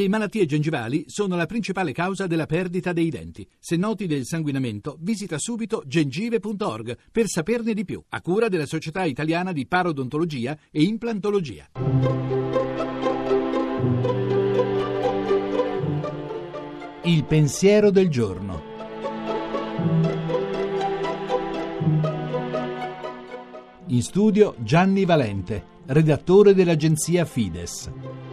Le malattie gengivali sono la principale causa della perdita dei denti. Se noti del sanguinamento, visita subito gengive.org per saperne di più, a cura della Società Italiana di Parodontologia e Implantologia. Il pensiero del giorno. In studio Gianni Valente, redattore dell'agenzia Fides.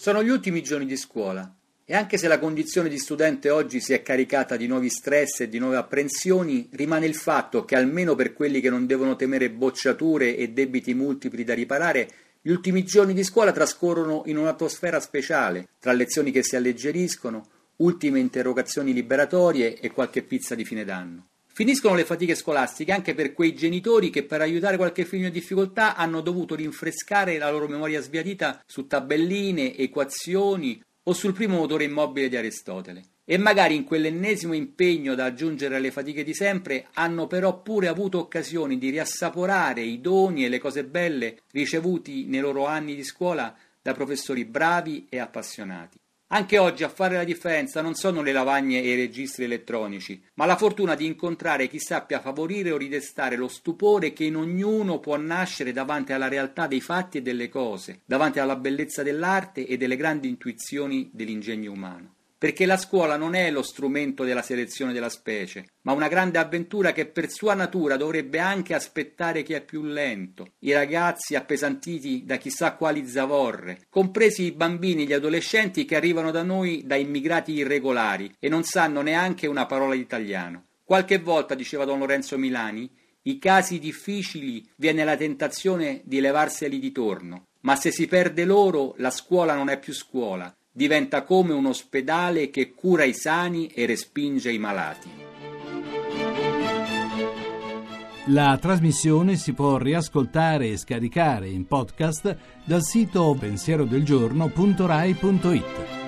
Sono gli ultimi giorni di scuola e anche se la condizione di studente oggi si è caricata di nuovi stress e di nuove apprensioni, rimane il fatto che almeno per quelli che non devono temere bocciature e debiti multipli da riparare, gli ultimi giorni di scuola trascorrono in un'atmosfera speciale, tra lezioni che si alleggeriscono, ultime interrogazioni liberatorie e qualche pizza di fine d'anno. Finiscono le fatiche scolastiche anche per quei genitori che per aiutare qualche figlio in difficoltà hanno dovuto rinfrescare la loro memoria sbiadita su tabelline, equazioni o sul primo motore immobile di Aristotele. E magari in quell'ennesimo impegno da aggiungere alle fatiche di sempre hanno però pure avuto occasioni di riassaporare i doni e le cose belle ricevuti nei loro anni di scuola da professori bravi e appassionati. Anche oggi a fare la differenza non sono le lavagne e i registri elettronici, ma la fortuna di incontrare chi sappia favorire o ridestare lo stupore che in ognuno può nascere davanti alla realtà dei fatti e delle cose, davanti alla bellezza dell'arte e delle grandi intuizioni dell'ingegno umano perché la scuola non è lo strumento della selezione della specie, ma una grande avventura che per sua natura dovrebbe anche aspettare chi è più lento, i ragazzi appesantiti da chissà quali zavorre, compresi i bambini e gli adolescenti che arrivano da noi da immigrati irregolari e non sanno neanche una parola di italiano. Qualche volta, diceva don Lorenzo Milani, i casi difficili viene la tentazione di levarseli di torno, ma se si perde loro la scuola non è più scuola, diventa come un ospedale che cura i sani e respinge i malati. La trasmissione si può riascoltare e scaricare in podcast dal sito pensierodelgiorno.rai.it.